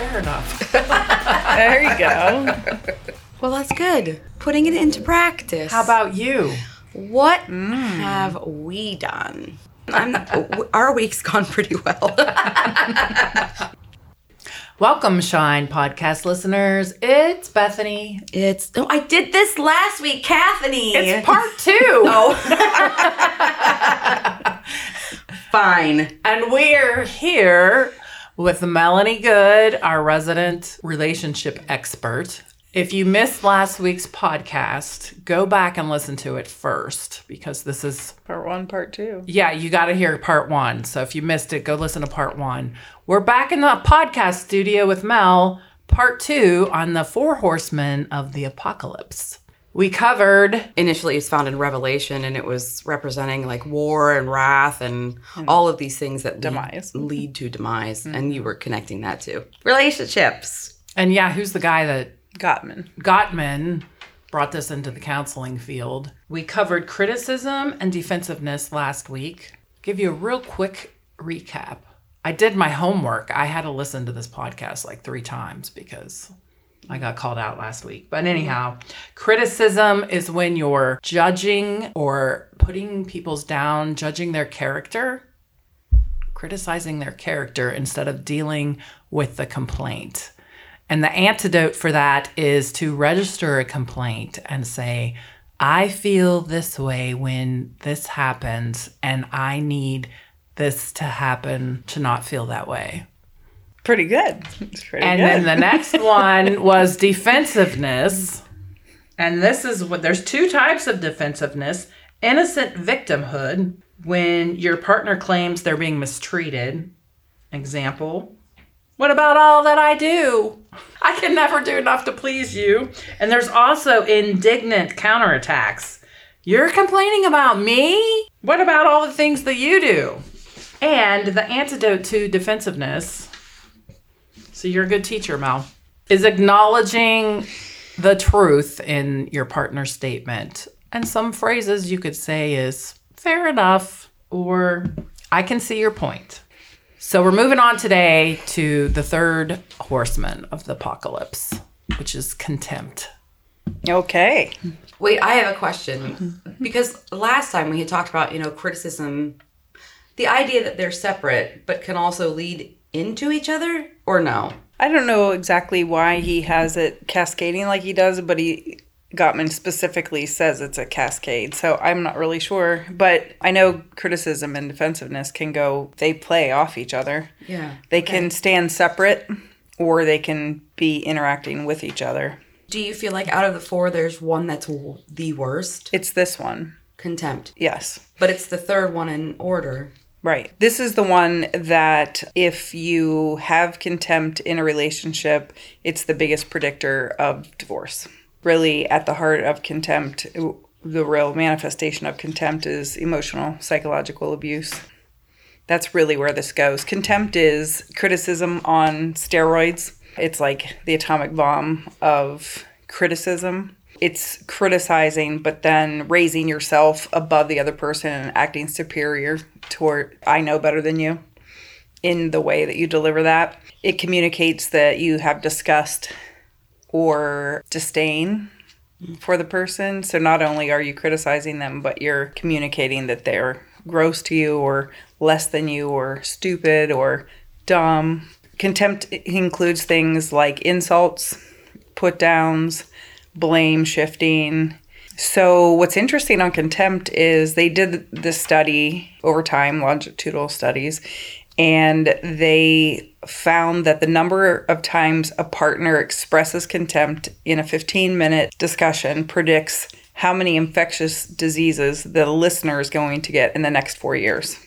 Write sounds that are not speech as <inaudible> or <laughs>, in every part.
Fair enough. <laughs> there you go. Well, that's good. Putting it into practice. How about you? What mm. have we done? I'm, our week's gone pretty well. <laughs> Welcome, Shine podcast listeners. It's Bethany. It's oh, I did this last week, Kathany. It's part two. <laughs> oh. Fine. And we're here with Melanie Good, our resident relationship expert. If you missed last week's podcast, go back and listen to it first because this is part one, part two. Yeah, you got to hear part one. So if you missed it, go listen to part one. We're back in the podcast studio with Mel, part two on the four horsemen of the apocalypse we covered initially it's found in revelation and it was representing like war and wrath and mm. all of these things that demise. lead, <laughs> lead to demise. Mm. and you were connecting that to relationships. And yeah who's the guy that gottman. Gottman brought this into the counseling field? We covered criticism and defensiveness last week. Give you a real quick recap. I did my homework. I had to listen to this podcast like three times because I got called out last week. But anyhow, criticism is when you're judging or putting people's down, judging their character, criticizing their character instead of dealing with the complaint. And the antidote for that is to register a complaint and say, I feel this way when this happens, and I need this to happen to not feel that way pretty good. Pretty and good. then the next <laughs> one was defensiveness. And this is what there's two types of defensiveness innocent victimhood, when your partner claims they're being mistreated. Example, what about all that I do? I can never do enough to please you. And there's also indignant counterattacks. You're complaining about me? What about all the things that you do? And the antidote to defensiveness so you're a good teacher, Mel. Is acknowledging the truth in your partner's statement. And some phrases you could say is fair enough or I can see your point. So we're moving on today to the third horseman of the apocalypse, which is contempt. Okay. Wait, I have a question. Because last time we had talked about, you know, criticism, the idea that they're separate but can also lead into each other or no? I don't know exactly why he has it cascading like he does, but he Gottman specifically says it's a cascade, so I'm not really sure. But I know criticism and defensiveness can go, they play off each other. Yeah. They okay. can stand separate or they can be interacting with each other. Do you feel like out of the four, there's one that's the worst? It's this one. Contempt. Yes. But it's the third one in order. Right. This is the one that if you have contempt in a relationship, it's the biggest predictor of divorce. Really, at the heart of contempt, the real manifestation of contempt is emotional, psychological abuse. That's really where this goes. Contempt is criticism on steroids. It's like the atomic bomb of criticism it's criticizing but then raising yourself above the other person and acting superior toward I know better than you in the way that you deliver that. It communicates that you have disgust or disdain for the person. So not only are you criticizing them, but you're communicating that they're gross to you or less than you or stupid or dumb. Contempt includes things like insults, put downs, blame shifting. So, what's interesting on contempt is they did this study over time, longitudinal studies, and they found that the number of times a partner expresses contempt in a 15 minute discussion predicts how many infectious diseases the listener is going to get in the next four years.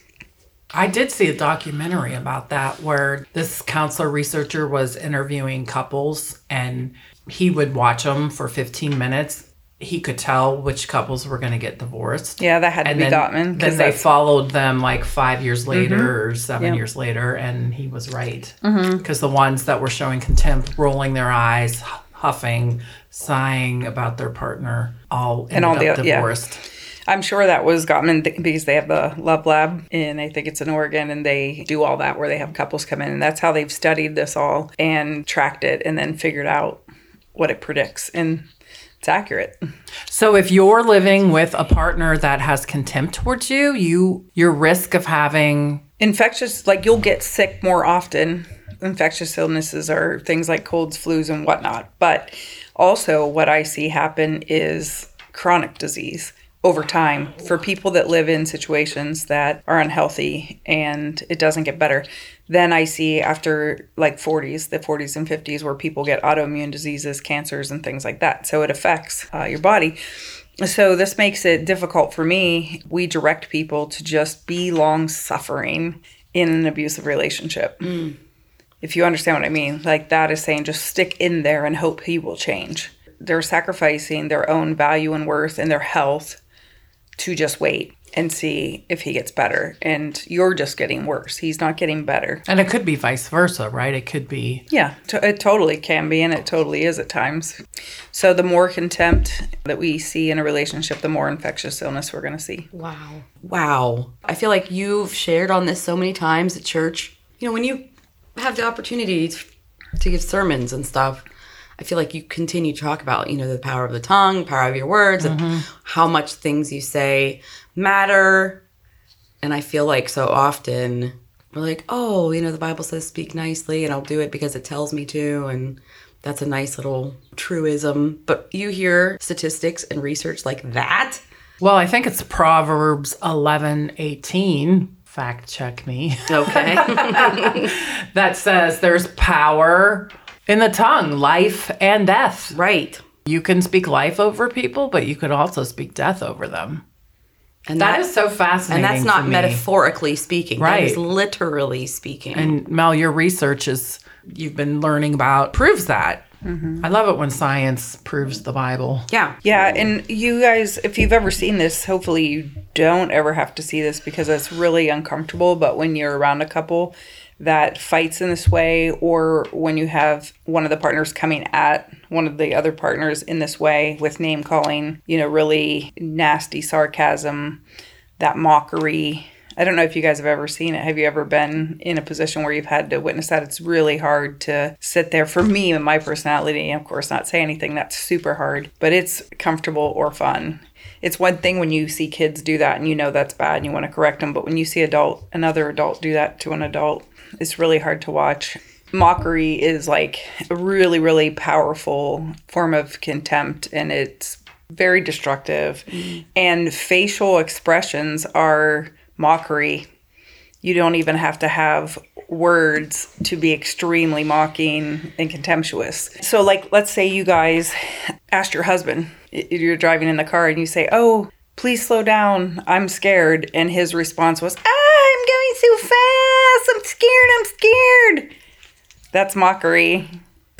I did see a documentary about that where this counselor researcher was interviewing couples and he would watch them for 15 minutes. He could tell which couples were going to get divorced. Yeah, that had to And be then, Gottman. then 'cause they Mm-hmm. followed them like five years later or seven Yeah. years later, and he was right. Mm-hmm. Because the ones that were showing contempt, rolling their eyes, huffing, sighing about their partner, all ended all the- up yeah. divorced. I'm sure that was Gottman th- because they have the Love Lab, and I think it's in Oregon, and they do all that where they have couples come in, and that's how they've studied this all and tracked it, and then figured out what it predicts, and it's accurate. So if you're living with a partner that has contempt towards you, you your risk of having Infectious, like you'll get sick more often. Infectious illnesses are things like colds, flus, and whatnot. But also, what I see happen is chronic disease over time for people that live in situations that are unhealthy and it doesn't get better. Then I see after like 40s, the 40s and 50s, where people get autoimmune diseases, cancers, and things like that. So it affects uh, your body. So this makes it difficult for me. We direct people to just be long suffering in an abusive relationship. If you understand what I mean, like that is saying just stick in there and hope he will change. They're sacrificing their own value and worth and their health to just wait and see if he gets better. And you're just getting worse. He's not getting better. and it could be vice versa, right? It could be Yeah, t- it totally can be, and it totally is at times. So the more contempt that we see in a relationship, the more infectious illness we're going to see. Wow. Wow. I feel like you've shared on this so many times at church. You know, when you have the opportunity to to give sermons and stuff, I feel like you continue to talk about, you know, the power of the tongue, power of your words, and mm-hmm. how much things you say matter. And I feel like so often we're like, oh, you know, the Bible says speak nicely, and I'll do it because it tells me to. And that's a nice little truism. But you hear statistics and research like that. Well, I think it's Proverbs 11, 18. Fact check me. Okay. <laughs> that says there's power in the tongue, life and death. right. You can speak life over people, but you could also speak death over them. And that is so fascinating. and that's not to me. metaphorically speaking. That is literally speaking. And Mel, your research is you've been learning about proves that. Mm-hmm. I love it when science proves the Bible. yeah. Yeah, and you guys, if you've ever seen this, hopefully you don't ever have to see this because it's really uncomfortable. But when you're around a couple that fights in this way, or when you have one of the partners coming at one of the other partners in this way with name calling, you know, really nasty sarcasm, that mockery. I don't know if you guys have ever seen it. Have you ever been in a position where you've had to witness that? It's really hard to sit there. For me and my personality, of course, not say anything, that's super hard, but it's comfortable or fun. It's one thing when you see kids do that and you know that's bad and you want to correct them, but when you see adult another adult do that to an adult, it's really hard to watch. Mockery is like a really, really powerful form of contempt and it's very destructive. And facial expressions are mockery. You don't even have to have words to be extremely mocking and contemptuous. So, like, let's say you guys asked your husband, you're driving in the car and you say, Oh, please slow down. I'm scared. And his response was, "Ah, I'm going so fast. I'm scared. I'm scared. That's mockery.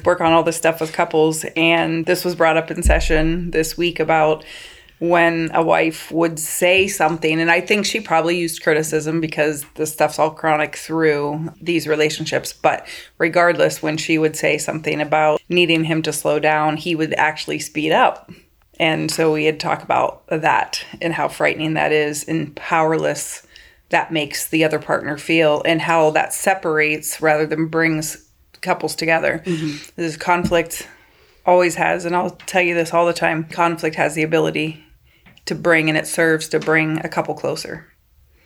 Work on all this stuff with couples. And this was brought up in session this week about when a wife would say something. And I think she probably used criticism because the stuff's all chronic through these relationships. But regardless, when she would say something about needing him to slow down, he would actually speed up. And so we had talked about that and how frightening that is and powerless that makes the other partner feel and how that separates rather than brings couples together. Mm-hmm. This conflict always has, and I'll tell you this all the time conflict has the ability to bring and it serves to bring a couple closer.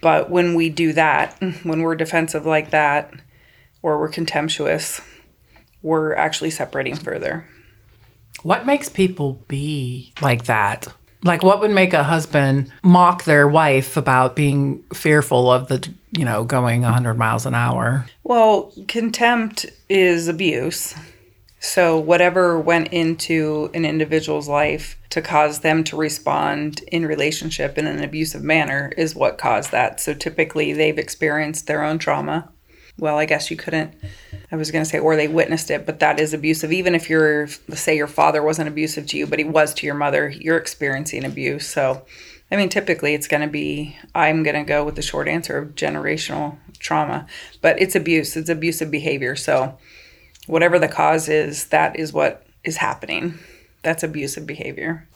But when we do that, when we're defensive like that, or we're contemptuous, we're actually separating further. What makes people be like that? Like, what would make a husband mock their wife about being fearful of the, you know, going 100 miles an hour? Well, contempt is abuse. So, whatever went into an individual's life to cause them to respond in relationship in an abusive manner is what caused that. So, typically, they've experienced their own trauma. Well, I guess you couldn't, I was going to say, or they witnessed it, but that is abusive. Even if you're, say, your father wasn't abusive to you, but he was to your mother, you're experiencing abuse. So, I mean, typically it's going to be, I'm going to go with the short answer of generational trauma, but it's abuse, it's abusive behavior. So, whatever the cause is, that is what is happening. That's abusive behavior.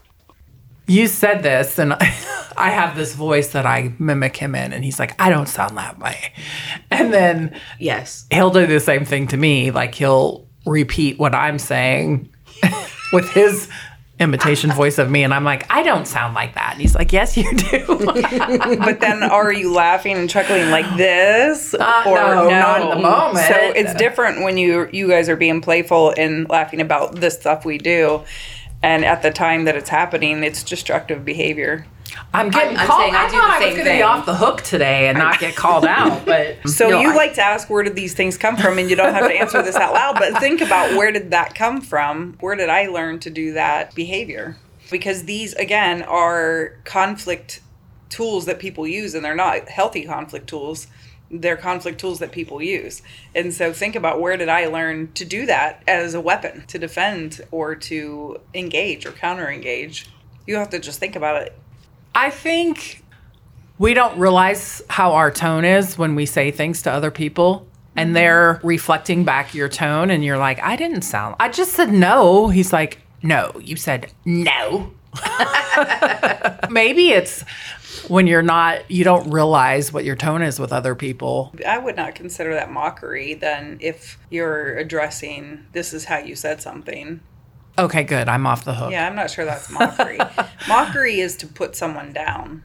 You said this, and <laughs> I have this voice that I mimic him in, and he's like, I don't sound that way. And then Yes. he'll do the same thing to me. Like he'll repeat what I'm saying <laughs> with his imitation <laughs> voice of me, and I'm like, I don't sound like that. And he's like, Yes, you do. But then are you laughing and chuckling like this? Uh, no, not in the moment. So it's different when you you guys are being playful and laughing about the stuff we do. And at the time that it's happening, it's destructive behavior. I'm getting I'm- I'm called. saying I I do thought the I was going to be off the hook today and not get called out, <laughs> but So No, you I- like to ask where did these things come from, and you don't have to answer this out loud, but think about where did that come from? Where did I learn to do that behavior? Because these again are conflict tools that people use, and they're not healthy conflict tools. They're conflict tools that people use. And so think about where did I learn to do that as a weapon to defend or to engage or counter engage? You have to just think about it. I think we don't realize how our tone is when we say things to other people. And mm-hmm. they're reflecting back your tone, and you're like, I didn't sound, I just said no. He's like, No, you said no. <laughs> Maybe it's when you're not, you don't realize what your tone is with other people. I would not consider that mockery then if you're addressing this is how you said something. Okay, good. I'm off the hook. Yeah, I'm not sure that's mockery. <laughs> mockery is to put someone down.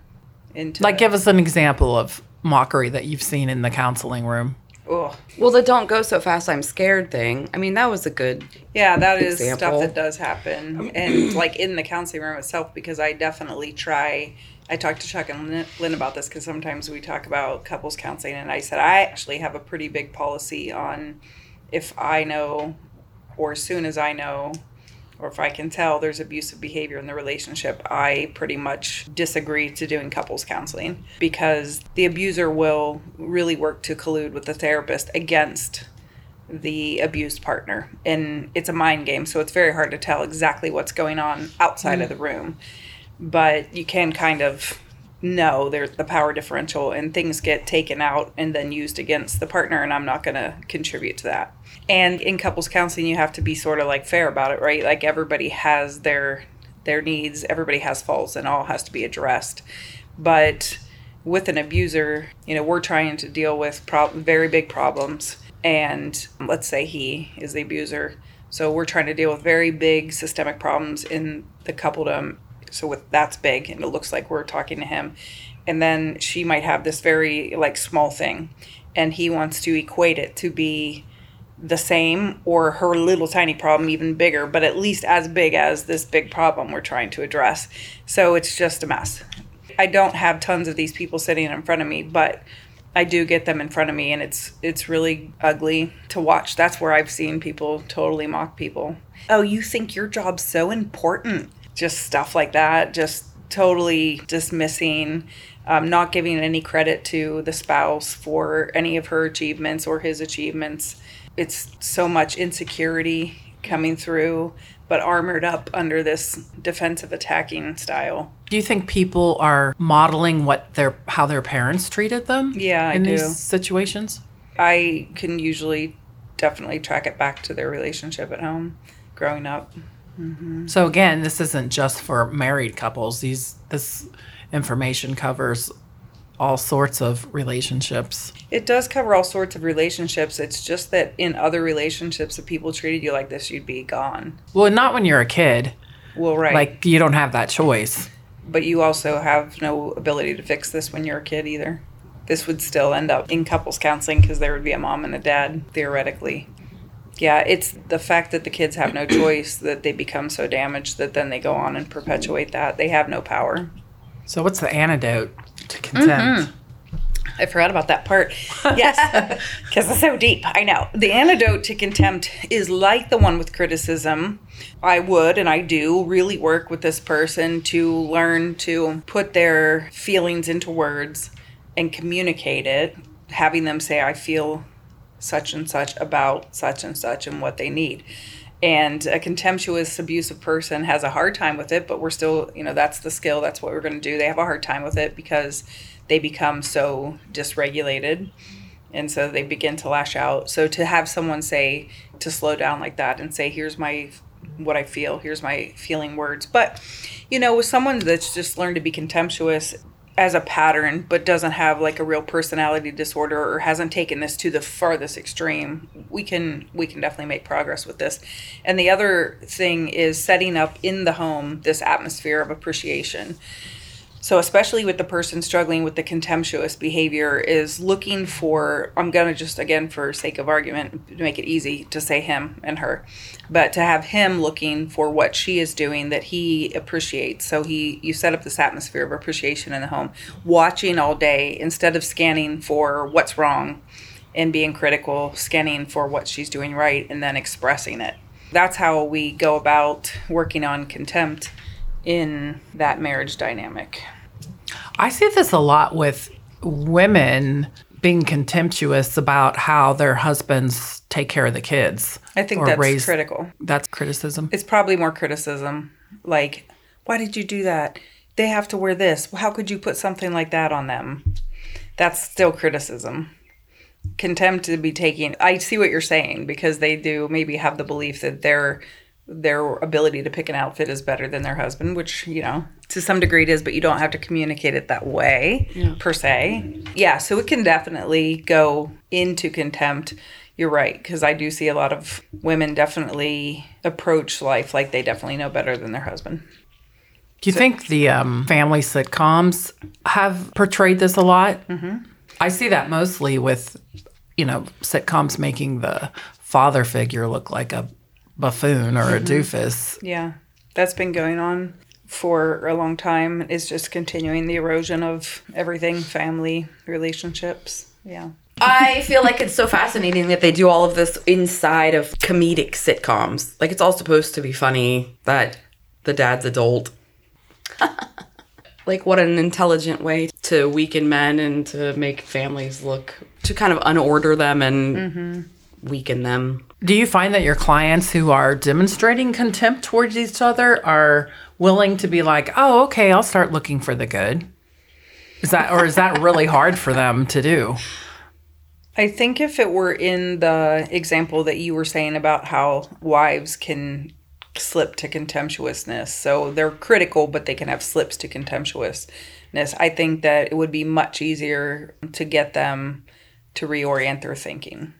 Into Like, give us an example of mockery that you've seen in the counseling room. Ugh. Well, the don't go so fast, I'm scared thing. I mean, that was a good. Yeah, that is Example. stuff that does happen, and <clears throat> like in the counseling room itself, because I definitely try. I talked to Chuck and Lynn- Lynn about this because sometimes we talk about couples counseling, and I said I actually have a pretty big policy on if I know, or as soon as I know, or if I can tell there's abusive behavior in the relationship, I pretty much disagree to doing couples counseling because the abuser will really work to collude with the therapist against the abused partner. And it's a mind game, so it's very hard to tell exactly what's going on outside of mm. the room. But you can kind of know there's the power differential and things get taken out and then used against the partner and I'm not going to contribute to that. And in couples counseling you have to be sort of like fair about it, right? Like everybody has their their needs, everybody has faults and all has to be addressed. But with an abuser, you know, we're trying to deal with prob- very big problems and let's say he is the abuser. So we're trying to deal with very big systemic problems in the coupledom. So with that's big and it looks like we're talking to him. And then she might have this very like small thing and he wants to equate it to be the same or her little tiny problem even bigger, but at least as big as this big problem we're trying to address. So it's just a mess. I don't have tons of these people sitting in front of me, but I do get them in front of me and it's it's really ugly to watch. That's where I've seen people totally mock people. Oh, you think your job's so important? Just stuff like that, just totally dismissing um, not giving any credit to the spouse for any of her achievements or his achievements. It's so much insecurity coming through, but armored up under this defensive attacking style. Do you think people are modeling what their how their parents treated them? Yeah, I in do. situations. I can usually definitely track it back to their relationship at home growing up. Mm-hmm. So again, this isn't just for married couples. These this information covers all sorts of relationships. It does cover all sorts of relationships. It's just that in other relationships, if people treated you like this, you'd be gone. Well, not when you're a kid. Well, right. Like you don't have that choice. but you also have no ability to fix this when you're a kid either. This would still end up in couples counseling because there would be a mom and a dad, theoretically. Yeah, it's the fact that the kids have no choice that they become so damaged that then they go on and perpetuate that. They have no power. So what's the antidote to contempt? Mm-hmm. I forgot about that part. <laughs> Yes, because it's so deep. I know. The antidote to contempt is like the one with criticism. I would and I do really work with this person to learn to put their feelings into words and communicate it, having them say, I feel such and such about such and such and what they need. And a contemptuous, abusive person has a hard time with it, but we're still, you know, that's the skill. That's what we're going to do. They have a hard time with it because they become so dysregulated. And so they begin to lash out. So to have someone say, to slow down like that and say, here's my what I feel. Here's my feeling words. But, you know, with someone that's just learned to be contemptuous, as a pattern but doesn't have like a real personality disorder or hasn't taken this to the farthest extreme we can we can definitely make progress with this. And the other thing is setting up in the home this atmosphere of appreciation so, especially with the person struggling with the contemptuous behavior, is looking for, I'm going to just, again, for sake of argument, to make it easy to say him and her, but to have him looking for what she is doing that he appreciates. So, he, you set up this atmosphere of appreciation in the home, watching all day instead of scanning for what's wrong and being critical, scanning for what she's doing right and then expressing it. That's how we go about working on contempt in that marriage dynamic. I see this a lot with women being contemptuous about how their husbands take care of the kids. I think that's raise, critical. That's criticism. It's probably more criticism. Like, why did you do that? They have to wear this. How could you put something like that on them? That's still criticism. Contempt to be taking. I see what you're saying because they do maybe have the belief that they're their ability to pick an outfit is better than their husband, which, you know, to some degree it is, but you don't have to communicate it that way yeah. per se. Yeah, so it can definitely go into contempt. You're right, because I do see a lot of women definitely approach life like they definitely know better than their husband. Do you so, think the um, family sitcoms have portrayed this a lot? Mm-hmm. I see that mostly with, you know, sitcoms making the father figure look like a buffoon or mm-hmm. a doofus. Yeah, that's been going on for a long time. It's just continuing the erosion of everything, family, relationships. Yeah. I feel like it's so fascinating that they do all of this inside of comedic sitcoms. Like it's all supposed to be funny that the dad's adult. <laughs> like what an intelligent way to weaken men and to make families look to kind of unorder them and mm-hmm. Weaken them. Do you find that your clients who are demonstrating contempt towards each other are willing to be like, "Oh, okay, I'll start looking for the good"? Is that or is that really hard for them to do? I think if it were in the example that you were saying about how wives can slip to contemptuousness, so they're critical, but they can have slips to contemptuousness. I think that it would be much easier to get them to reorient their thinking.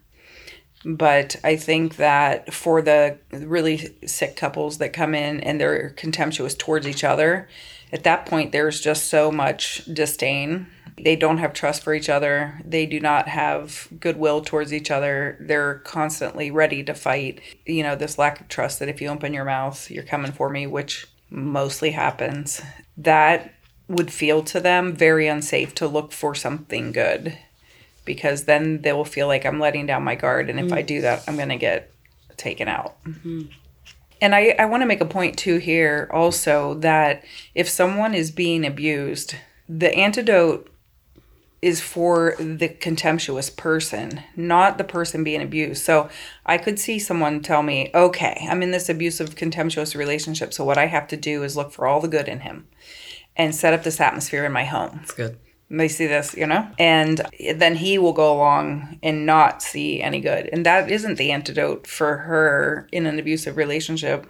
But I think that for the really sick couples that come in and they're contemptuous towards each other, at that point, there's just so much disdain. They don't have trust for each other. They do not have goodwill towards each other. They're constantly ready to fight. You know, this lack of trust that if you open your mouth, you're coming for me, which mostly happens. That would feel to them very unsafe to look for something good because then they will feel like I'm letting down my guard. And if mm I do that, I'm going to get taken out. Mm-hmm. And I, I want to make a point too here also that if someone is being abused, the antidote is for the contemptuous person, not the person being abused. So I could see someone tell me, okay, I'm in this abusive, contemptuous relationship. So what I have to do is look for all the good in him and set up this atmosphere in my home. That's good they see this, you know? And then he will go along and not see any good. And that isn't the antidote for her in an abusive relationship.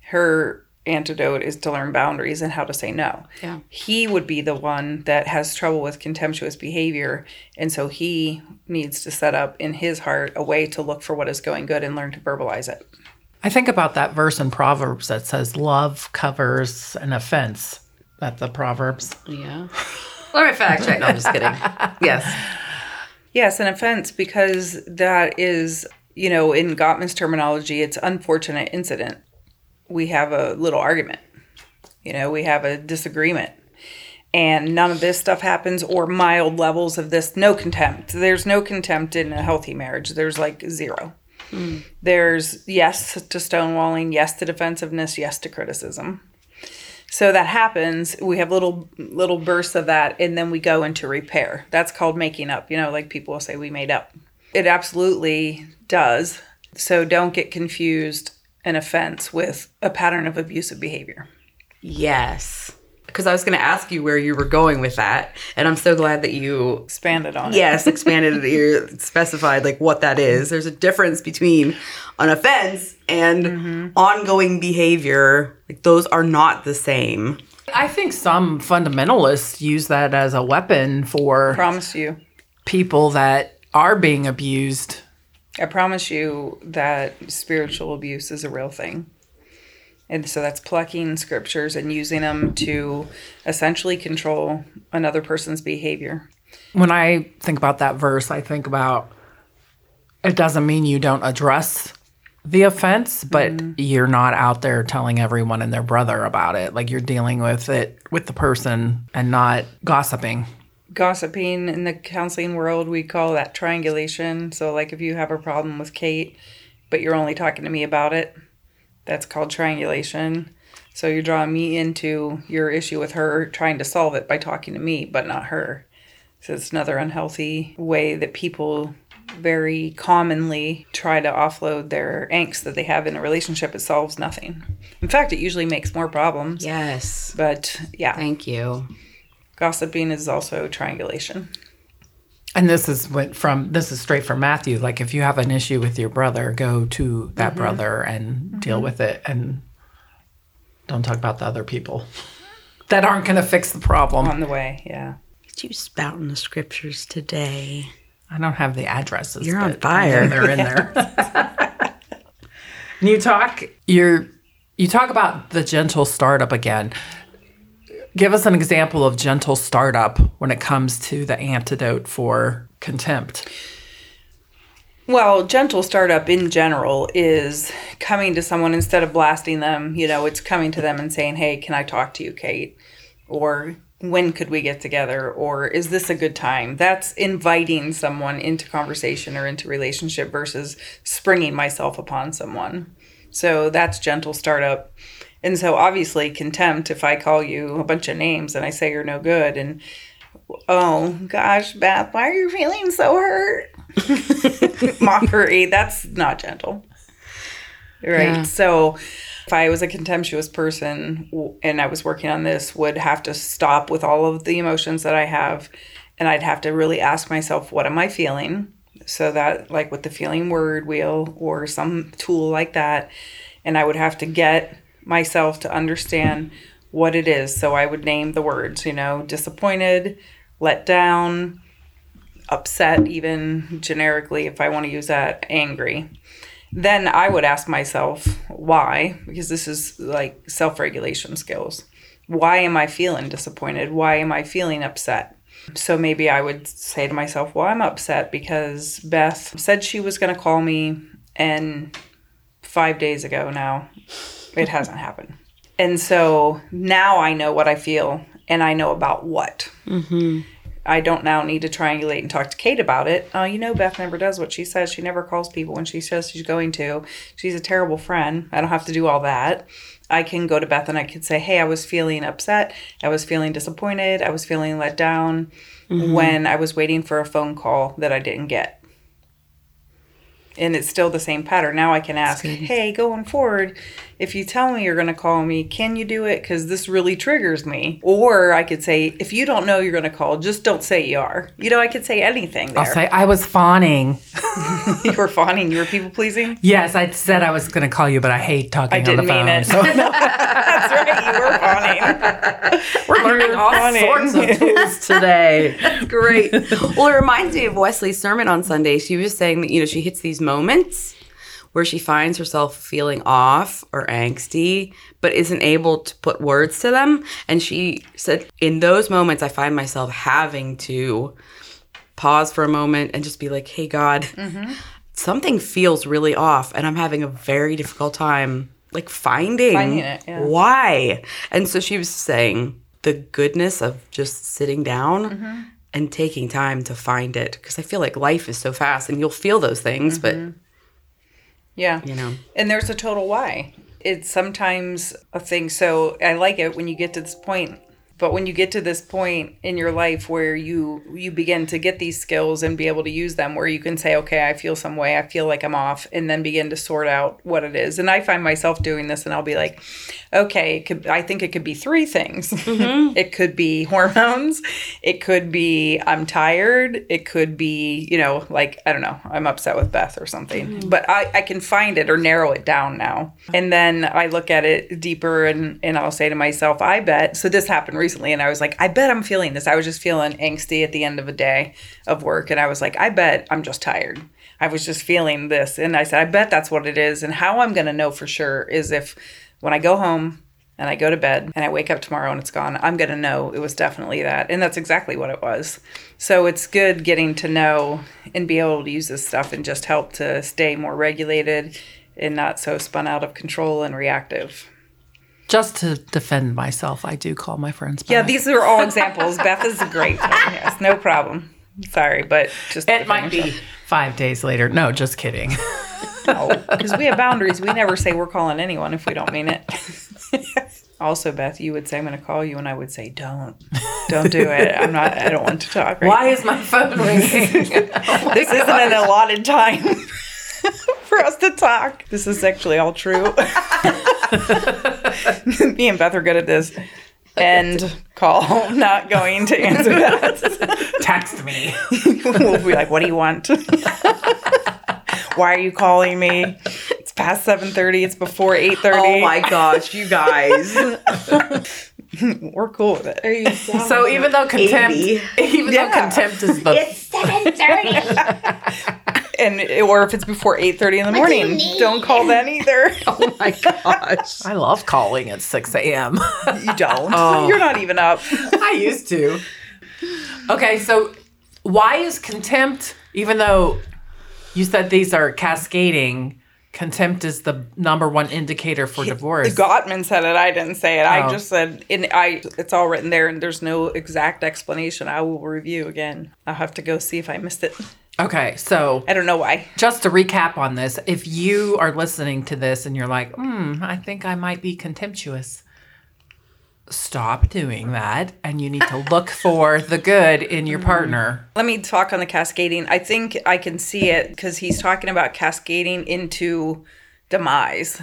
Her antidote is to learn boundaries and how to say no. Yeah. He would be the one that has trouble with contemptuous behavior. And so he needs to set up in his heart a way to look for what is going good and learn to verbalize it. I think about that verse in Proverbs that says, Love covers an offense. That's the Proverbs. Yeah. <laughs> Let me fact check. No, I'm just kidding. <laughs> Yes. Yes, an offense because that is, you know, in Gottman's terminology, it's unfortunate incident. We have a little argument. You know, we have a disagreement. and none of this stuff happens or mild levels of this no contempt there's no contempt in a healthy marriage there's like zero hmm. there's yes to stonewalling yes to defensiveness yes to criticism so that happens we have little little bursts of that and then we go into repair. That's called making up you know like people will say we made up. It absolutely does. So don't get confused an offense with a pattern of abusive behavior. Yes. Because I was going to ask you where you were going with that. And I'm so glad that you, expanded on it yes, expanded, you <laughs> specified like what that is. There's a difference between an offense and mm-hmm. ongoing behavior. Like those are not the same. I think some fundamentalists use that as a weapon for I promise you people that are being abused. I promise you that spiritual abuse is a real thing. And so that's plucking scriptures and using them to essentially control another person's behavior. When I think about that verse, I think about it doesn't mean you don't address the offense, but mm-hmm. you're not out there telling everyone and their brother about it. Like you're dealing with it with the person and not gossiping. Gossiping in the counseling world, we call that triangulation. So, like if you have a problem with Kate, but you're only talking to me about it, that's called triangulation. So, you're drawing me into your issue with her, trying to solve it by talking to me, but not her. So, it's another unhealthy way that people very commonly try to offload their angst that they have in a relationship. It solves nothing. In fact, it usually makes more problems. Yes. But yeah, Thank you. gossiping is also triangulation. And this is what from this is straight from Matthew. Like if you have an issue with your brother, go to that mm-hmm. brother and mm-hmm. deal with it and don't talk about the other people that aren't going to fix the problem. On the way, yeah. Did you spout in the scriptures today? I don't have the addresses. You're on fire. They're in there. <laughs> And you talk you're you talk about the gentle startup again. Give us an example of gentle startup when it comes to the antidote for contempt. Well, gentle startup in general is coming to someone instead of blasting them, you know, it's coming to them and saying, Hey, can I talk to you, Kate? Or when could we get together? Or is this a good time? That's inviting someone into conversation or into relationship versus springing myself upon someone. So that's gentle startup. And so obviously contempt, if I call you a bunch of names and I say you're no good and oh gosh, Beth, why are you feeling so hurt? <laughs> Mockery, that's not gentle. Right. Yeah. So if I was a contemptuous person and I was working on this, would have to stop with all of the emotions that I have and I'd have to really ask myself, what am I feeling? So that like with the feeling word wheel or some tool like that, and I would have to get myself to understand what it is. So I would name the words, you know, disappointed, let down, upset, even generically, if I want to use that, angry. Then I would ask myself why, because this is like self regulation skills. Why am I feeling disappointed? Why am I feeling upset? So maybe I would say to myself, well, I'm upset because Beth said she was going to call me, and five days ago now, it hasn't happened. And so now I know what I feel and I know about what. Mm-hmm. I don't now need to triangulate and talk to Kate about it. Oh, you know, Beth never does what she says. She never calls people when she says she's going to. She's a terrible friend. I don't have to do all that. I can go to Beth and I can say, hey, I was feeling upset. I was feeling disappointed. I was feeling let down mm-hmm. when I was waiting for a phone call that I didn't get. And it's still the same pattern. Now I can ask, hey, going forward, if you tell me you're going to call me, can you do it? Because this really triggers me. Or I could say, if you don't know you're going to call, just don't say you are. You know, I could say anything there. I'll say I was fawning. <laughs> you were fawning, you were people pleasing. Yes, I said I was going to call you, but I hate talking I didn't on the phone. mean it. So <laughs> That's right, you were fawning. <laughs> we're learning all sorts of tools today. Great. well, it reminds me of Wesley's sermon on Sunday. She was saying that, you know, she hits these moments where she finds herself feeling off or angsty, but isn't able to put words to them. And she said, in those moments, I find myself having to pause for a moment and just be like, hey, God, mm-hmm. something feels really off. And I'm having a very difficult time, like finding, Finding it, yeah. why. And so she was saying, the goodness of just sitting down mm-hmm. and taking time to find it because I feel like life is so fast and you'll feel those things, but mm-hmm. Yeah. you know. And there's a total why. It's sometimes a thing. So I like it when you get to this point. But when you get to this point in your life where you you begin to get these skills and be able to use them, where you can say, "Okay, I feel some way. I feel like I'm off," and then begin to sort out what it is. And I find myself doing this, and I'll be like, "Okay, it could, I think it could be three things. Mm-hmm. <laughs> it could be hormones. It could be I'm tired. It could be you know like I don't know I'm upset with Beth or something. Mm-hmm. But I I can find it or narrow it down now. And then I look at it deeper, and and I'll say to myself, I bet. So this happened recently, and I was like, I bet I'm feeling this. I was just feeling angsty at the end of a day of work, and I was like, I bet I'm just tired. I was just feeling this, and I said, I bet that's what it is. And how I'm gonna know for sure is if when I go home and I go to bed and I wake up tomorrow and it's gone, I'm going to know it was definitely that. And that's exactly what it was. So it's good getting to know and be able to use this stuff and just help to stay more regulated and not so spun out of control and reactive. Just to defend myself, I do call my friends. Yeah, these are all examples. Beth is a great one. <laughs> Yes, no problem. Sorry, but just It might be five days later. No, just kidding. <laughs> no, because we have boundaries. We never say we're calling anyone if we don't mean it. <laughs> also, Beth, you would say I'm going to call you, and I would say don't, don't do it. I'm not. I don't want to talk. Right Why is my phone ringing? this isn't an allotted time <laughs> for us to talk. This is actually all true. <laughs> Me and Beth are good at this. End call. Not going to answer that. <laughs> Text me. we'll be like, "What do you want? Why are you calling me? It's past seven thirty. It's before eight thirty. Oh my gosh, you guys. We're cool with it. So even though contempt, 80. even Yeah. though contempt is the it's Seven thirty. And or if it's before eight thirty in the do you morning, need? don't call then either. <laughs> oh my gosh. I love calling at 6 a.m. <laughs> You don't. Oh. You're not even up. <laughs> I used to. Okay, so why is contempt, even though you said these are cascading, contempt is the number one indicator for divorce? Gottman said it. I didn't say it. Oh. I just said, and I. It's all written there, and there's no exact explanation. I will review again. I'll have to go see if I missed it. Okay, so I don't know why. just to recap on this, if you are listening to this and you're like, hmm, I think I might be contemptuous, stop doing that. And you need to <laughs> look for the good in your partner. Let me talk on the cascading. I think I can see it because he's talking about cascading into demise.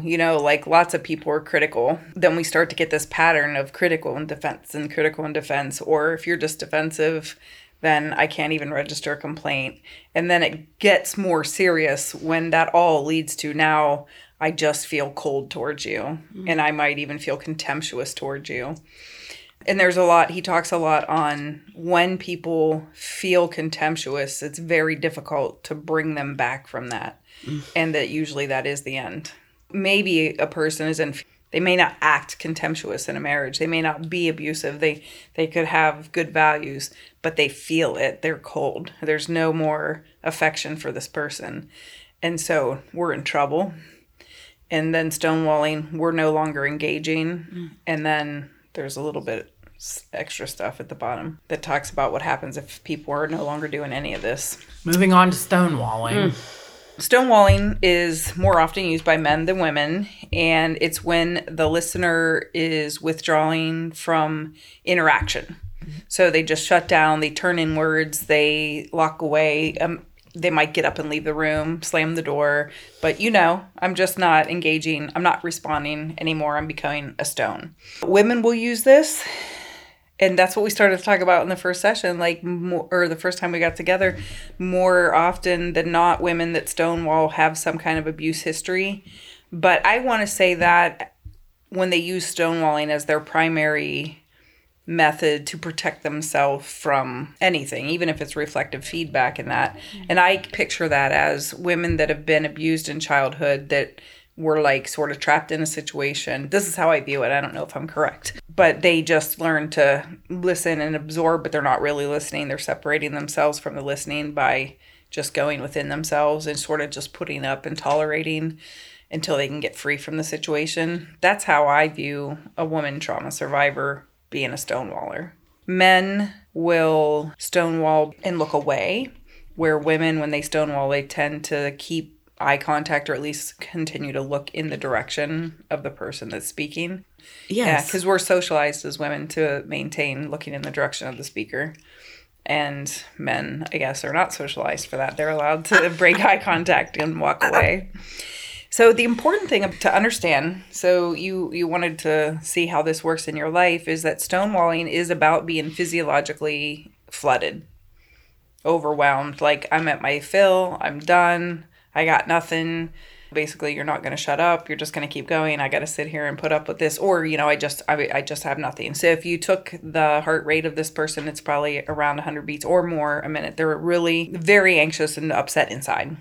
You know, like lots of people are critical. Then we start to get this pattern of critical and defense and critical and defense. Or if you're just defensive, then I can't even register a complaint. And then it gets more serious when that all leads to now I just feel cold towards you. Mm-hmm. And I might even feel contemptuous towards you. And there's a lot he talks a lot on when people feel contemptuous it's very difficult to bring them back from that. Mm. And that usually that is the end. Maybe a person is in they may not act contemptuous in a marriage. They may not be abusive. They they could have good values but they feel it. They're cold. There's no more affection for this person. And so we're in trouble. And then stonewalling we're no longer engaging. Mm. And then there's a little bit extra stuff at the bottom that talks about what happens if people are no longer doing any of this. Moving on to stonewalling. Mm. stonewalling is more often used by men than women and it's when the listener is withdrawing from interaction so they just shut down they turn inwards they lock away um, they might get up and leave the room slam the door but you know i'm just not engaging i'm not responding anymore i'm becoming a stone. Women will use this and that's what we started to talk about in the first session like more, or the first time we got together more often than not women that stonewall have some kind of abuse history. But i want to say that when they use stonewalling as their primary method to protect themselves from anything even if it's reflective feedback and that and i picture that as women that have been abused in childhood that were like sort of trapped in a situation. This is how I view it. I don't know if I'm correct. But they just learn to listen and absorb, but they're not really listening. They're separating themselves from the listening by just going within themselves and sort of just putting up and tolerating until they can get free from the situation. That's how I view a woman trauma survivor being a stonewaller. Men will stonewall and look away, where women, when they stonewall, they tend to keep eye contact or at least continue to look in the direction of the person that's speaking. Yeah, because we're socialized as women to maintain looking in the direction of the speaker. And men, I guess, are not socialized for that. They're allowed to break <laughs> eye contact and walk away. So the important thing to understand, so you you wanted to see how this works in your life is that stonewalling is about being physiologically flooded, overwhelmed, like I'm at my fill, I'm done, I got nothing. Basically, you're not going to shut up. You're just going to keep going. I got to sit here and put up with this, or you know, I just I, I just have nothing. So if you took the heart rate of this person, it's probably around 100 beats or more a minute. They're really very anxious and upset inside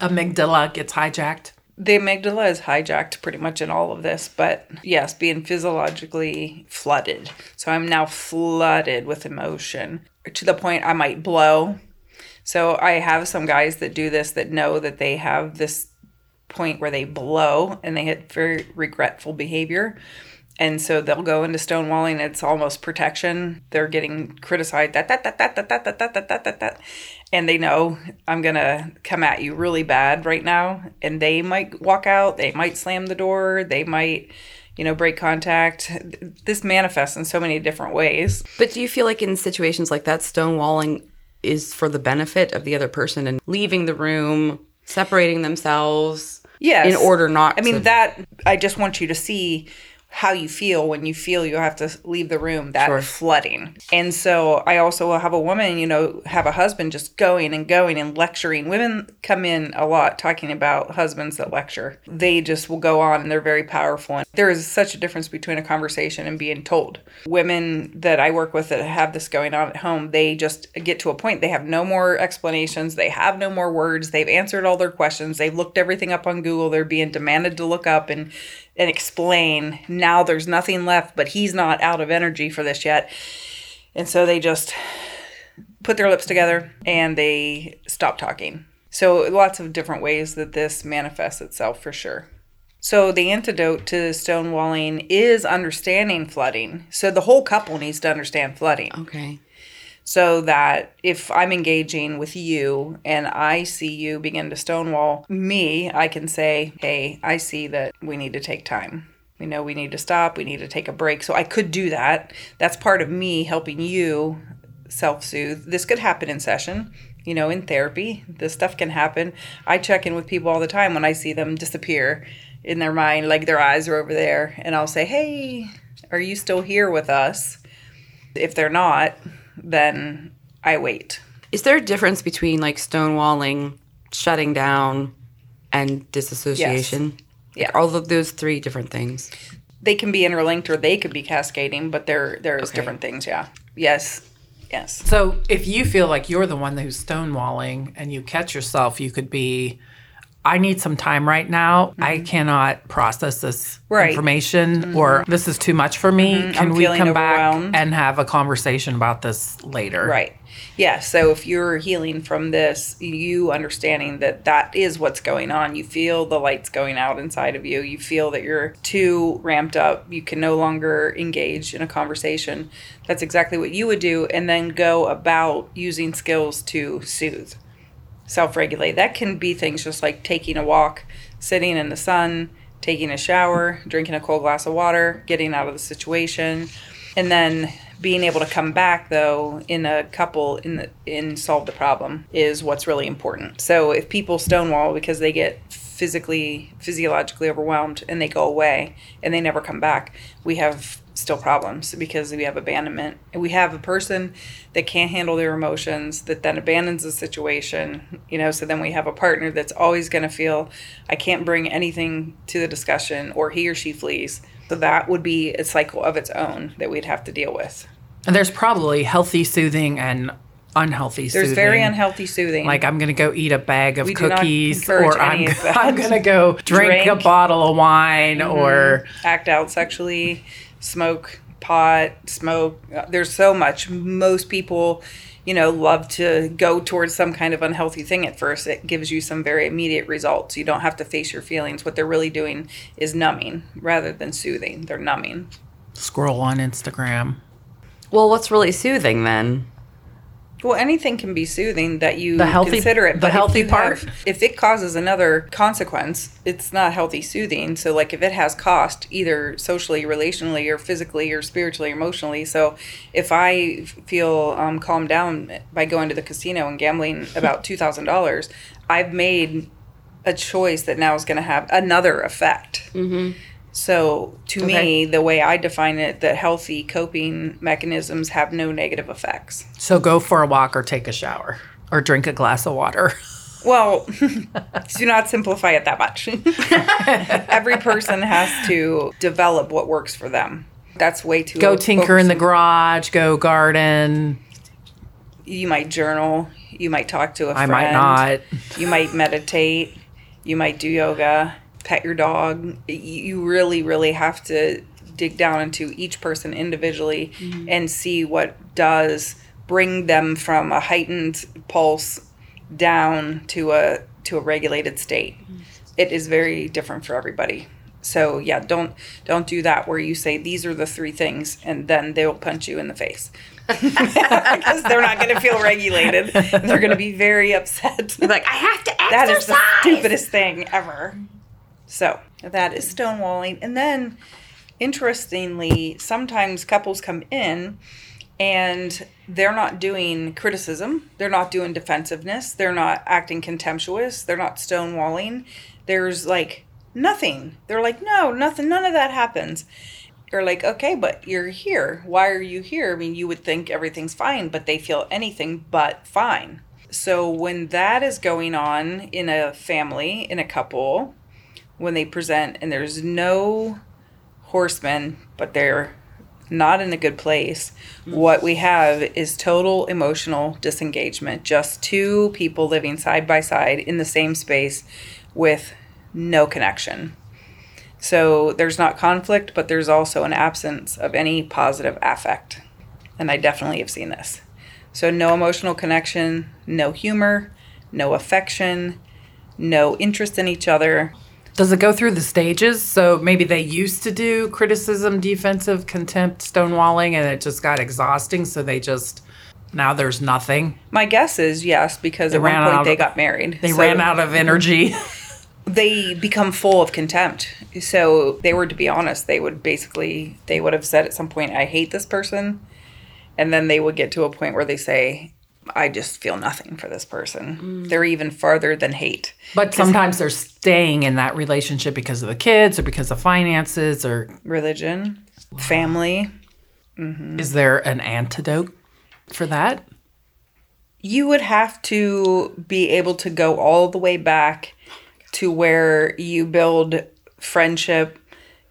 Amygdala gets hijacked. The amygdala is hijacked pretty much in all of this, but yes, being physiologically flooded. So I'm now flooded with emotion to the point I might blow. So I have some guys that do this that know that they have this point where they blow and they hit very regretful behavior. And so they'll go into stonewalling. It's almost protection. They're getting criticized. That that that that that that that that that that that and they know I'm gonna come at you really bad right now. And they might walk out. They might slam the door. They might, you know, break contact. This manifests in so many different ways. But do you feel like in situations like that, stonewalling is for the benefit of the other person and leaving the room, separating themselves? Yes. In order not I mean, to- that, I just want you to see how you feel when you feel you have to leave the room, that Sure. flooding. And so I also will have a woman, you know, have a husband just going and going and lecturing. Women come in a lot talking about husbands that lecture. They just will go on and they're very powerful. And there is such a difference between a conversation and being told. Women that I work with that have this going on at home, they just get to a point. They have no more explanations. They have no more words. They've answered all their questions. They've looked everything up on Google. They're being demanded to look up and and explain. Now there's nothing left, but he's not out of energy for this yet. And so they just put their lips together and they stop talking. So lots of different ways that this manifests itself for sure. So the antidote to stonewalling is understanding flooding. So the whole couple needs to understand flooding Okay. So that if I'm engaging with you and I see you begin to stonewall me, I can say, hey, I see that we need to take time. We know, we need to stop, we need to take a break. So I could do that. That's part of me helping you self soothe. This could happen in session, you know, in therapy. This stuff can happen. I check in with people all the time when I see them disappear in their mind, like their eyes are over there, and I'll say, hey, are you still here with us? If they're not, then I wait. Is there a difference between like stonewalling, shutting down, and disassociation? Yeah. All of those three different things. They can be interlinked or they could be cascading, but there there's Okay. different things. Yeah. Yes. Yes. So if you feel like you're the one who's stonewalling and you catch yourself, you could be, I need some time right now. I cannot process this Mm-hmm. Right. Mm-hmm. information or this is too much for me. Can I'm we come back and have a conversation about this later? Right. Yeah. So if you're healing from this, you understanding that that is what's going on. You feel the lights going out inside of you. You feel that you're too ramped up. You can no longer engage in a conversation. That's exactly what you would do. And then go about using skills to soothe, self regulate. That can be things just like taking a walk, sitting in the sun, taking a shower, drinking a cold glass of water, getting out of the situation, and then being able to come back though in a couple in the in solve the problem is what's really important. So if people stonewall because they get physically physiologically overwhelmed and they go away and they never come back, we have still problems because we have abandonment. We have a person that can't handle their emotions that then abandons the situation, you know, so then we have a partner that's always going to feel I can't bring anything to the discussion or he or she flees. So that would be a cycle of its own that we'd have to deal with. And there's probably healthy soothing and unhealthy soothing. There's soothing. very unhealthy soothing. Like I'm gonna go eat a bag of We cookies, or I'm, any of <laughs> that. I'm gonna go drink, Drink. a bottle of wine, or mm-hmm. act out sexually, smoke pot, smoke. uh, There's so much. Most people, you know, love to go towards some kind of unhealthy thing at first. It gives you some very immediate results. You don't have to face your feelings. What they're really doing is numbing rather than soothing. They're numbing. scroll on Instagram. Well, what's really soothing then? Well, anything can be soothing that you The healthy- consider it. the but if healthy you part? have- if it causes another consequence, it's not healthy soothing. So, like, if it has cost, either socially, relationally, or physically, or spiritually, or emotionally. So, if I feel um, calmed down by going to the casino and gambling <laughs> about two thousand dollars, I've made a choice that now is going to have another effect. So, to me, the way I define it, that healthy coping mechanisms have no negative effects. So go for a walk or take a shower or drink a glass of water. Well, <laughs> do not simplify it that much. <laughs> Every person has to develop what works for them. That's way too. Go tinker in the garage, go garden. You might journal. You might talk to a I friend. I might not. You might meditate. You might do yoga. Pet your dog. You really, really have to dig down into each person individually Mm-hmm. and see what does bring them from a heightened pulse down to a to a regulated state. It is very different for everybody. So yeah, don't don't do that where you say these are the three things and then they'll punch you in the face. <laughs> <laughs> Because they're not going to feel regulated. They're going to be very upset. Like, I have to exercise. That is the stupidest thing ever. So that is stonewalling. And then, interestingly, sometimes couples come in and they're not doing criticism, they're not doing defensiveness, they're not acting contemptuous, they're not stonewalling. There's like nothing. They're like, no, nothing, none of that happens. You're like, okay, but you're here. Why are you here? I mean, you would think everything's fine, but they feel anything but fine. So when that is going on in a family, in a couple, when they present and there's no horsemen, but they're not in a good place, what we have is total emotional disengagement. Just two people living side by side in the same space with no connection. So there's not conflict, but there's also an absence of any positive affect. And I definitely have seen this. So no emotional connection, no humor, no affection, no interest in each other. Does it go through the stages? So maybe they used to do criticism, defensive, contempt, stonewalling, and it just got exhausting. So they just now there's nothing. My guess is yes, because at one point they got married. They So ran out of energy. <laughs> They become full of contempt. So they were to be honest, they would basically they would have said at some point, "I hate this person," and then they would get to a point where they say, "I just feel nothing for this person." Mm. They're even farther than hate. but sometimes they're staying in that relationship because of the kids or because of finances or Religion, family. Mm-hmm. is there an antidote for that? you would have to be able to go all the way back to where you build friendship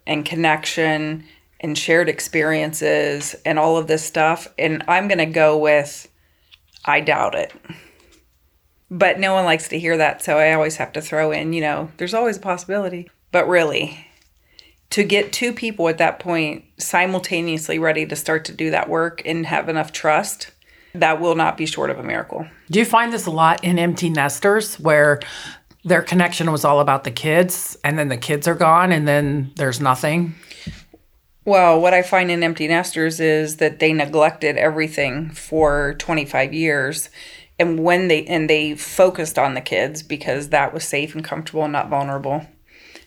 and connection and shared experiences and all of this stuff. And I'm going to go with I doubt it. But no one likes to hear that. So I always have to throw in, you know, there's always a possibility. But really, to get two people at that point simultaneously ready to start to do that work and have enough trust, that will not be short of a miracle. Do you find this a lot in empty nesters where their connection was all about the kids and then the kids are gone and then there's nothing? Well, what I find in empty nesters is that they neglected everything for 25 years and when they and they focused on the kids because that was safe and comfortable and not vulnerable.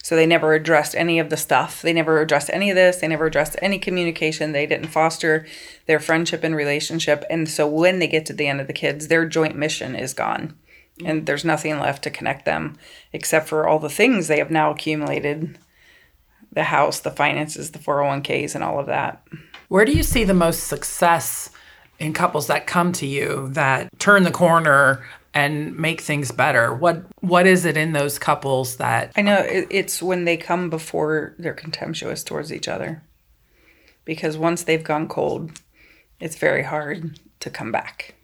So they never addressed any of the stuff. They never addressed any of this. They never addressed any communication. They didn't foster their friendship and relationship. And so when they get to the end of the kids, their joint mission is gone. And there's nothing left to connect them except for all the things they have now accumulated the house, the finances, the 401ks, and all of that. Where do you see the most success in couples that come to you that turn the corner and make things better? What what is it in those couples that I know it's when they come before they're contemptuous towards each other. Because once they've gone cold, it's very hard to come back.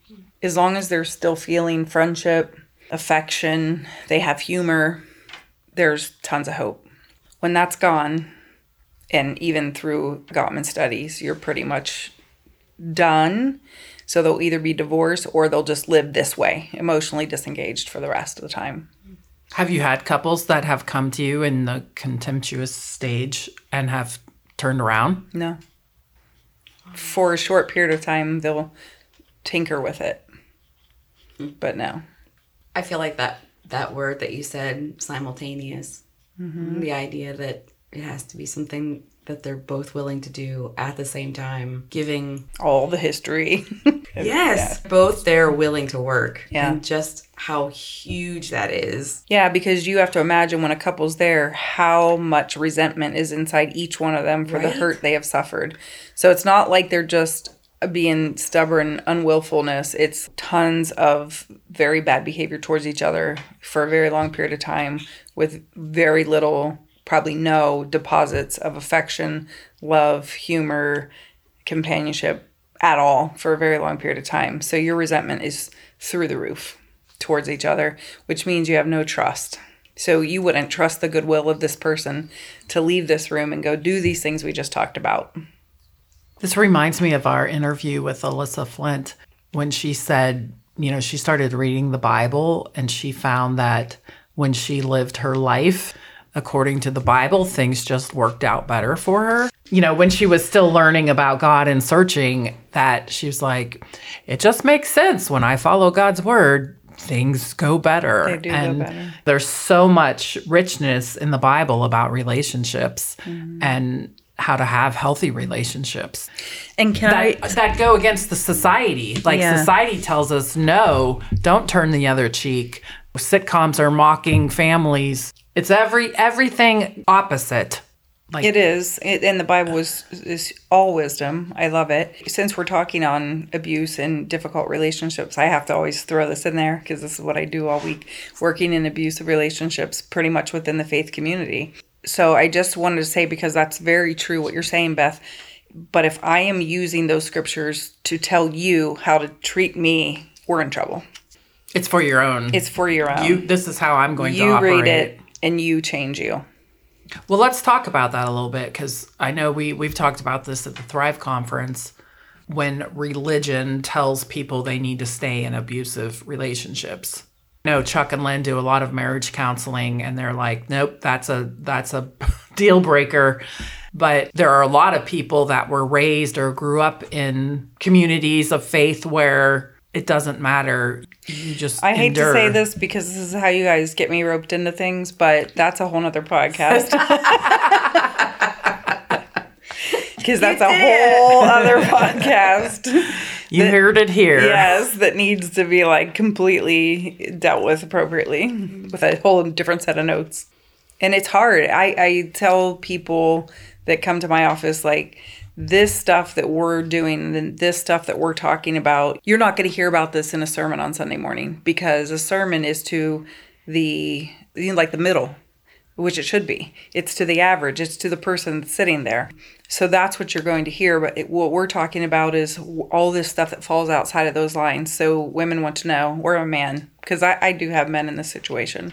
As long as they're still feeling friendship, affection, they have humor, there's tons of hope. When that's gone, and even through Gottman studies, you're pretty much done. So they'll either be divorced or they'll just live this way, emotionally disengaged for the rest of the time. have you had couples that have come to you in the contemptuous stage and have turned around? No. for a short period of time they'll tinker with it. But no. I feel like that that word that you said, simultaneous, Mm-hmm. the idea that it has to be something that they're both willing to do at the same time, giving All the history. <laughs> yes, both they're willing to work, Yeah. and just how huge that is. Yeah, because you have to imagine when a couple's there, how much resentment is inside each one of them for the hurt they have suffered. So it's not like they're just being stubborn unwillfulness. It's tons of very bad behavior towards each other for a very long period of time with very little, probably no deposits of affection, love, humor, companionship at all for a very long period of time. So your resentment is through the roof towards each other, which means you have no trust. So you wouldn't trust the goodwill of this person to leave this room and go do these things we just talked about. This reminds me of our interview with Alyssa Flint when she said, you know, she started reading the Bible and she found that when she lived her life according to the Bible, things just worked out better for her. You know, when she was still learning about God and searching, that she was like, it just makes sense when I follow God's word. Things go better. They do go and better. there's so much richness in the Bible about relationships Mm-hmm. and how to have healthy relationships And can that, that go against the society. Like Yeah. society tells us, no, don't turn the other cheek. Sitcoms are mocking families. It's every everything opposite. Like It is, it, and the Bible is is all wisdom. I love it. Since we're talking on abuse and difficult relationships, I have to always throw this in there because this is what I do all week, working in abusive relationships, pretty much within the faith community. So I just wanted to say because that's very true what you're saying, Beth. But if I am using those scriptures to tell you how to treat me, we're in trouble. it's for your own. It's for your own. you. This is how I'm going to you operate. read it and you change you. Well, let's talk about that a little bit because I know we we've talked about this at the Thrive conference when religion tells people they need to stay in abusive relationships. No, Chuck and Lynn do a lot of marriage counseling and they're like, nope, that's a that's a <laughs> deal breaker. But there are a lot of people that were raised or grew up in communities of faith where it doesn't matter. You just I hate endure. to say this because this is how you guys get me roped into things, but that's a whole nother podcast. <laughs> Because that's a whole other <laughs> podcast. You heard it here. Yes, that needs to be like completely dealt with appropriately with a whole different set of notes. And it's hard. I, I tell people that come to my office, like, this stuff that we're doing and this stuff that we're talking about, you're not going to hear about this in a sermon on Sunday morning because a sermon is to the, like the middle, which it should be. It's to the average, it's to the person sitting there. So that's what you're going to hear. But it, what we're talking about is all this stuff that falls outside of those lines. So women want to know, or a man, because I, I do have men in this situation.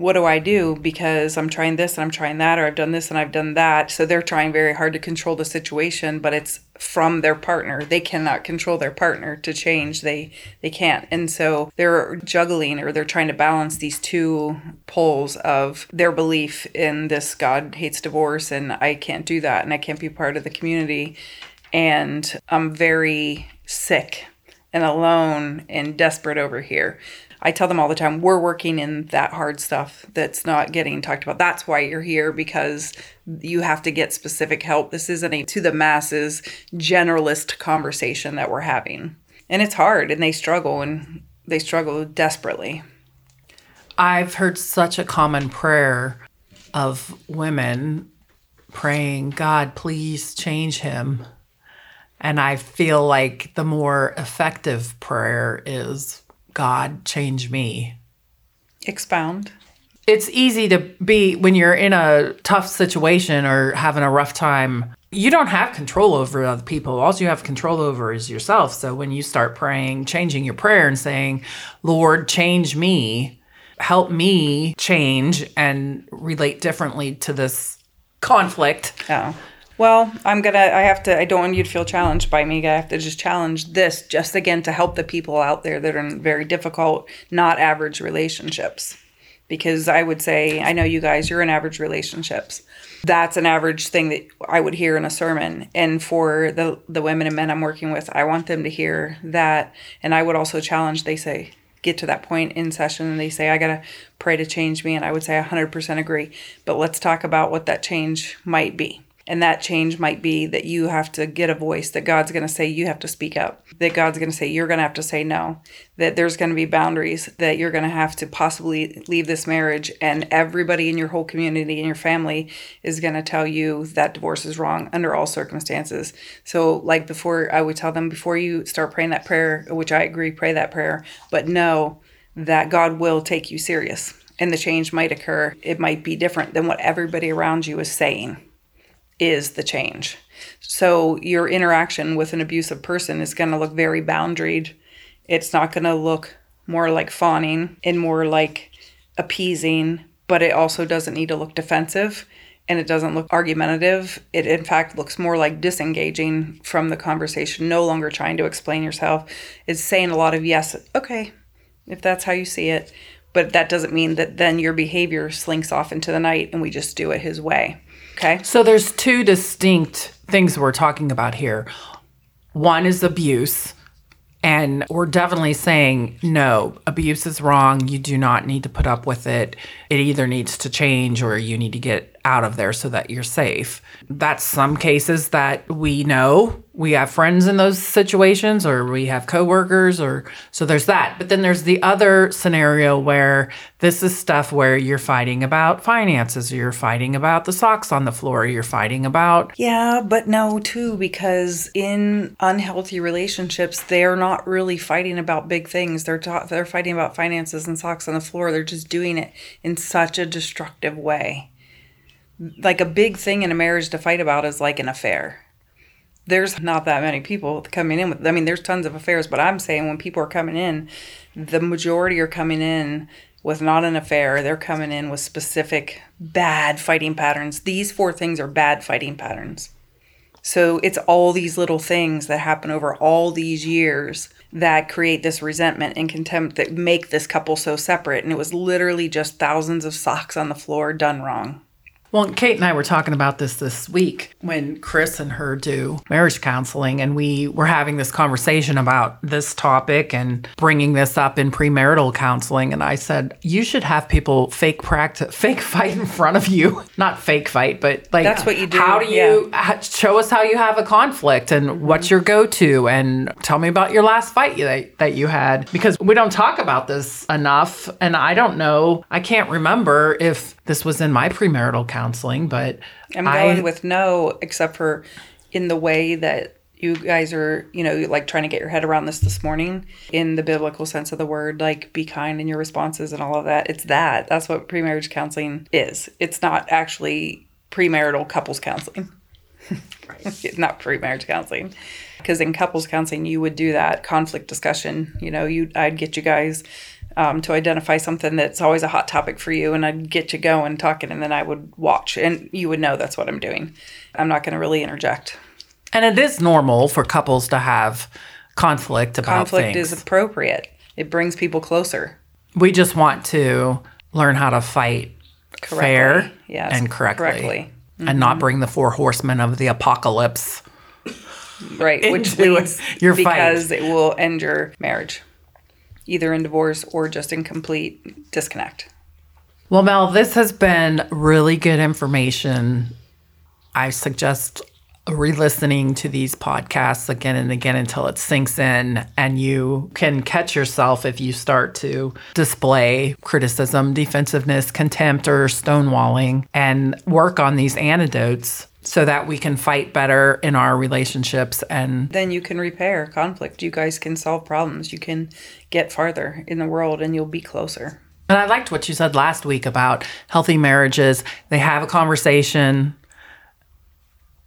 What do I do? Because I'm trying this and I'm trying that, or I've done this and I've done that. So they're trying very hard to control the situation, but it's from their partner. They cannot control their partner to change. They they can't. And so they're juggling or they're trying to balance these two poles of their belief in this God hates divorce and I can't do that and I can't be part of the community. And I'm very sick and alone and desperate over here. I tell them all the time, we're working in that hard stuff that's not getting talked about. That's why you're here because you have to get specific help. This isn't a to the masses generalist conversation that we're having. And it's hard and they struggle and they struggle desperately. I've heard such a common prayer of women praying, God, please change him. And I feel like the more effective prayer is, God, change me. Expound. It's easy to be when you're in a tough situation or having a rough time. You don't have control over other people. All you have control over is yourself. So when you start praying, changing your prayer and saying, Lord, change me, help me change and relate differently to this conflict. Oh. Well, I'm gonna. I have to. I don't want you to feel challenged by me. I have to just challenge this, just again to help the people out there that are in very difficult, not average relationships, because I would say, I know you guys, you're in average relationships. That's an average thing that I would hear in a sermon. And for the, the women and men I'm working with, I want them to hear that. And I would also challenge, they say, get to that point in session and they say, I got to pray to change me. And I would say 100% agree. But let's talk about what that change might be. And that change might be that you have to get a voice, that God's going to say you have to speak up, that God's going to say you're going to have to say no, that there's going to be boundaries, that you're going to have to possibly leave this marriage, and everybody in your whole community and your family is going to tell you that divorce is wrong under all circumstances. So, like before, I would tell them before you start praying that prayer, which I agree, pray that prayer, but know that God will take you serious and the change might occur. It might be different than what everybody around you is saying is the change. So your interaction with an abusive person is going to look very boundaried. It's not going to look more like fawning and more like appeasing, but it also doesn't need to look defensive and it doesn't look argumentative. It, in fact, looks more like disengaging from the conversation, no longer trying to explain yourself. It's saying a lot of yes, okay, if that's how you see it. But that doesn't mean that then your behavior slinks off into the night and we just do it his way. Okay. So there's two distinct things we're talking about here. One is abuse, and we're definitely saying no, abuse is wrong. You do not need to put up with it. It either needs to change or you need to get out of there so that you're safe. That's some cases that we know. We have friends in those situations or we have coworkers or so there's that. But then there's the other scenario where this is stuff where you're fighting about finances, or you're fighting about the socks on the floor, you're fighting about Yeah, but no, too, because in unhealthy relationships, they're not really fighting about big things. They're ta- they're fighting about finances and socks on the floor. They're just doing it in such a destructive way. Like a big thing in a marriage to fight about is like an affair. There's not that many people coming in with. I mean, there's tons of affairs, but I'm saying when people are coming in, the majority are coming in with not an affair. They're coming in with specific bad fighting patterns. These four things are bad fighting patterns. So it's all these little things that happen over all these years that create this resentment and contempt that make this couple so separate. And it was literally just thousands of socks on the floor done wrong. Well, Kate and I were talking about this this week when Chris and her do marriage counseling, and we were having this conversation about this topic and bringing this up in premarital counseling. And I said, you should have people fake practice, <laughs> fake fight in front of you, not fake fight, but like That's what you do, How do you ha- show us how you have a conflict and what's mm-hmm. your go to, and tell me about your last fight that, that you had because we don't talk about this enough, and I don't know, I can't remember if this was in my premarital counseling, but I'm I- going with no, except for in the way that you guys are, you know, like trying to get your head around this this morning in the biblical sense of the word, like be kind in your responses and all of that. It's that. That's what premarriage counseling is. It's not actually premarital couples counseling. it's <laughs> not pre-marriage counseling because in couples counseling you would do that conflict discussion you know you i'd get you guys um, to identify something that's always a hot topic for you and i'd get you going talking and then i would watch and you would know that's what i'm doing i'm not going to really interject And it is normal for couples to have conflict about conflict things. is appropriate it brings people closer we just want to learn how to fight fair Yes, and correctly, correctly. and not bring the four horsemen of the apocalypse. right <laughs> which Into leads your fight. because it will end your marriage either in divorce or just in complete disconnect Well, Mel, this has been really good information. I suggest re listening to these podcasts again and again until it sinks in, and you can catch yourself if you start to display criticism, defensiveness, contempt, or stonewalling, and work on these antidotes so that we can fight better in our relationships and then you can repair conflict. You guys can solve problems. You can get farther in the world and you'll be closer. And I liked what you said last week about healthy marriages. They have a conversation,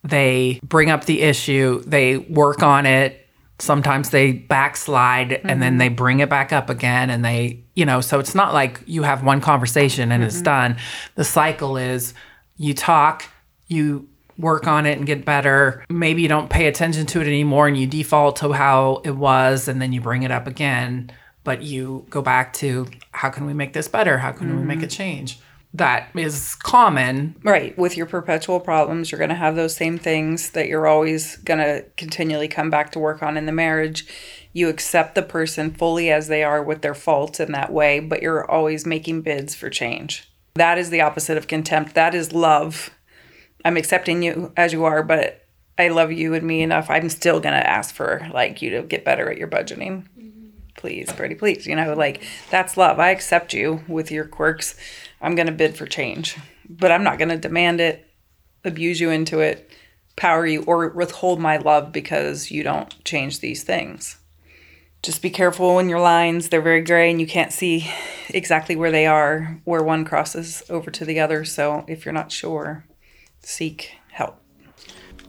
they bring up the issue, they work on it. Sometimes they backslide and mm-hmm. then they bring it back up again. And they, you know, so it's not like you have one conversation and it's mm-hmm. done. The cycle is you talk, you work on it and get better. Maybe you don't pay attention to it anymore and you default to how it was and then you bring it up again. but you go back to how can we make this better? How can we make a mm-hmm. change? That is common. Right. With your perpetual problems, you're going to have those same things that you're always going to continually come back to work on in the marriage. You accept the person fully as they are with their faults in that way, but you're always making bids for change. That is the opposite of contempt. That is love. I'm accepting you as you are, but I love you and me enough. I'm still to ask for like you to get better at your budgeting. Mm-hmm. Please, pretty please. You know, like that's love. I accept you with your quirks. I'm to bid for change, but I'm not to demand it, abuse you into it, power you, or withhold my love because you don't change these things. Just be careful in your lines. They're very gray and you can't see exactly where they are, where one crosses over to the other. So if you're not sure, seek help.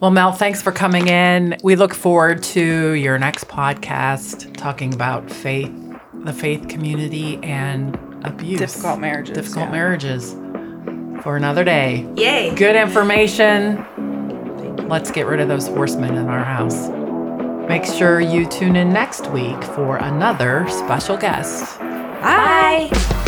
Well, Mel, thanks for coming in. We look forward to your next podcast talking about faith, the faith community, and abuse. Difficult marriages, Difficult yeah. marriages for another day. Yay! Good information. Let's get rid of those horsemen in our house. Make sure you tune in next week for another special guest. Bye.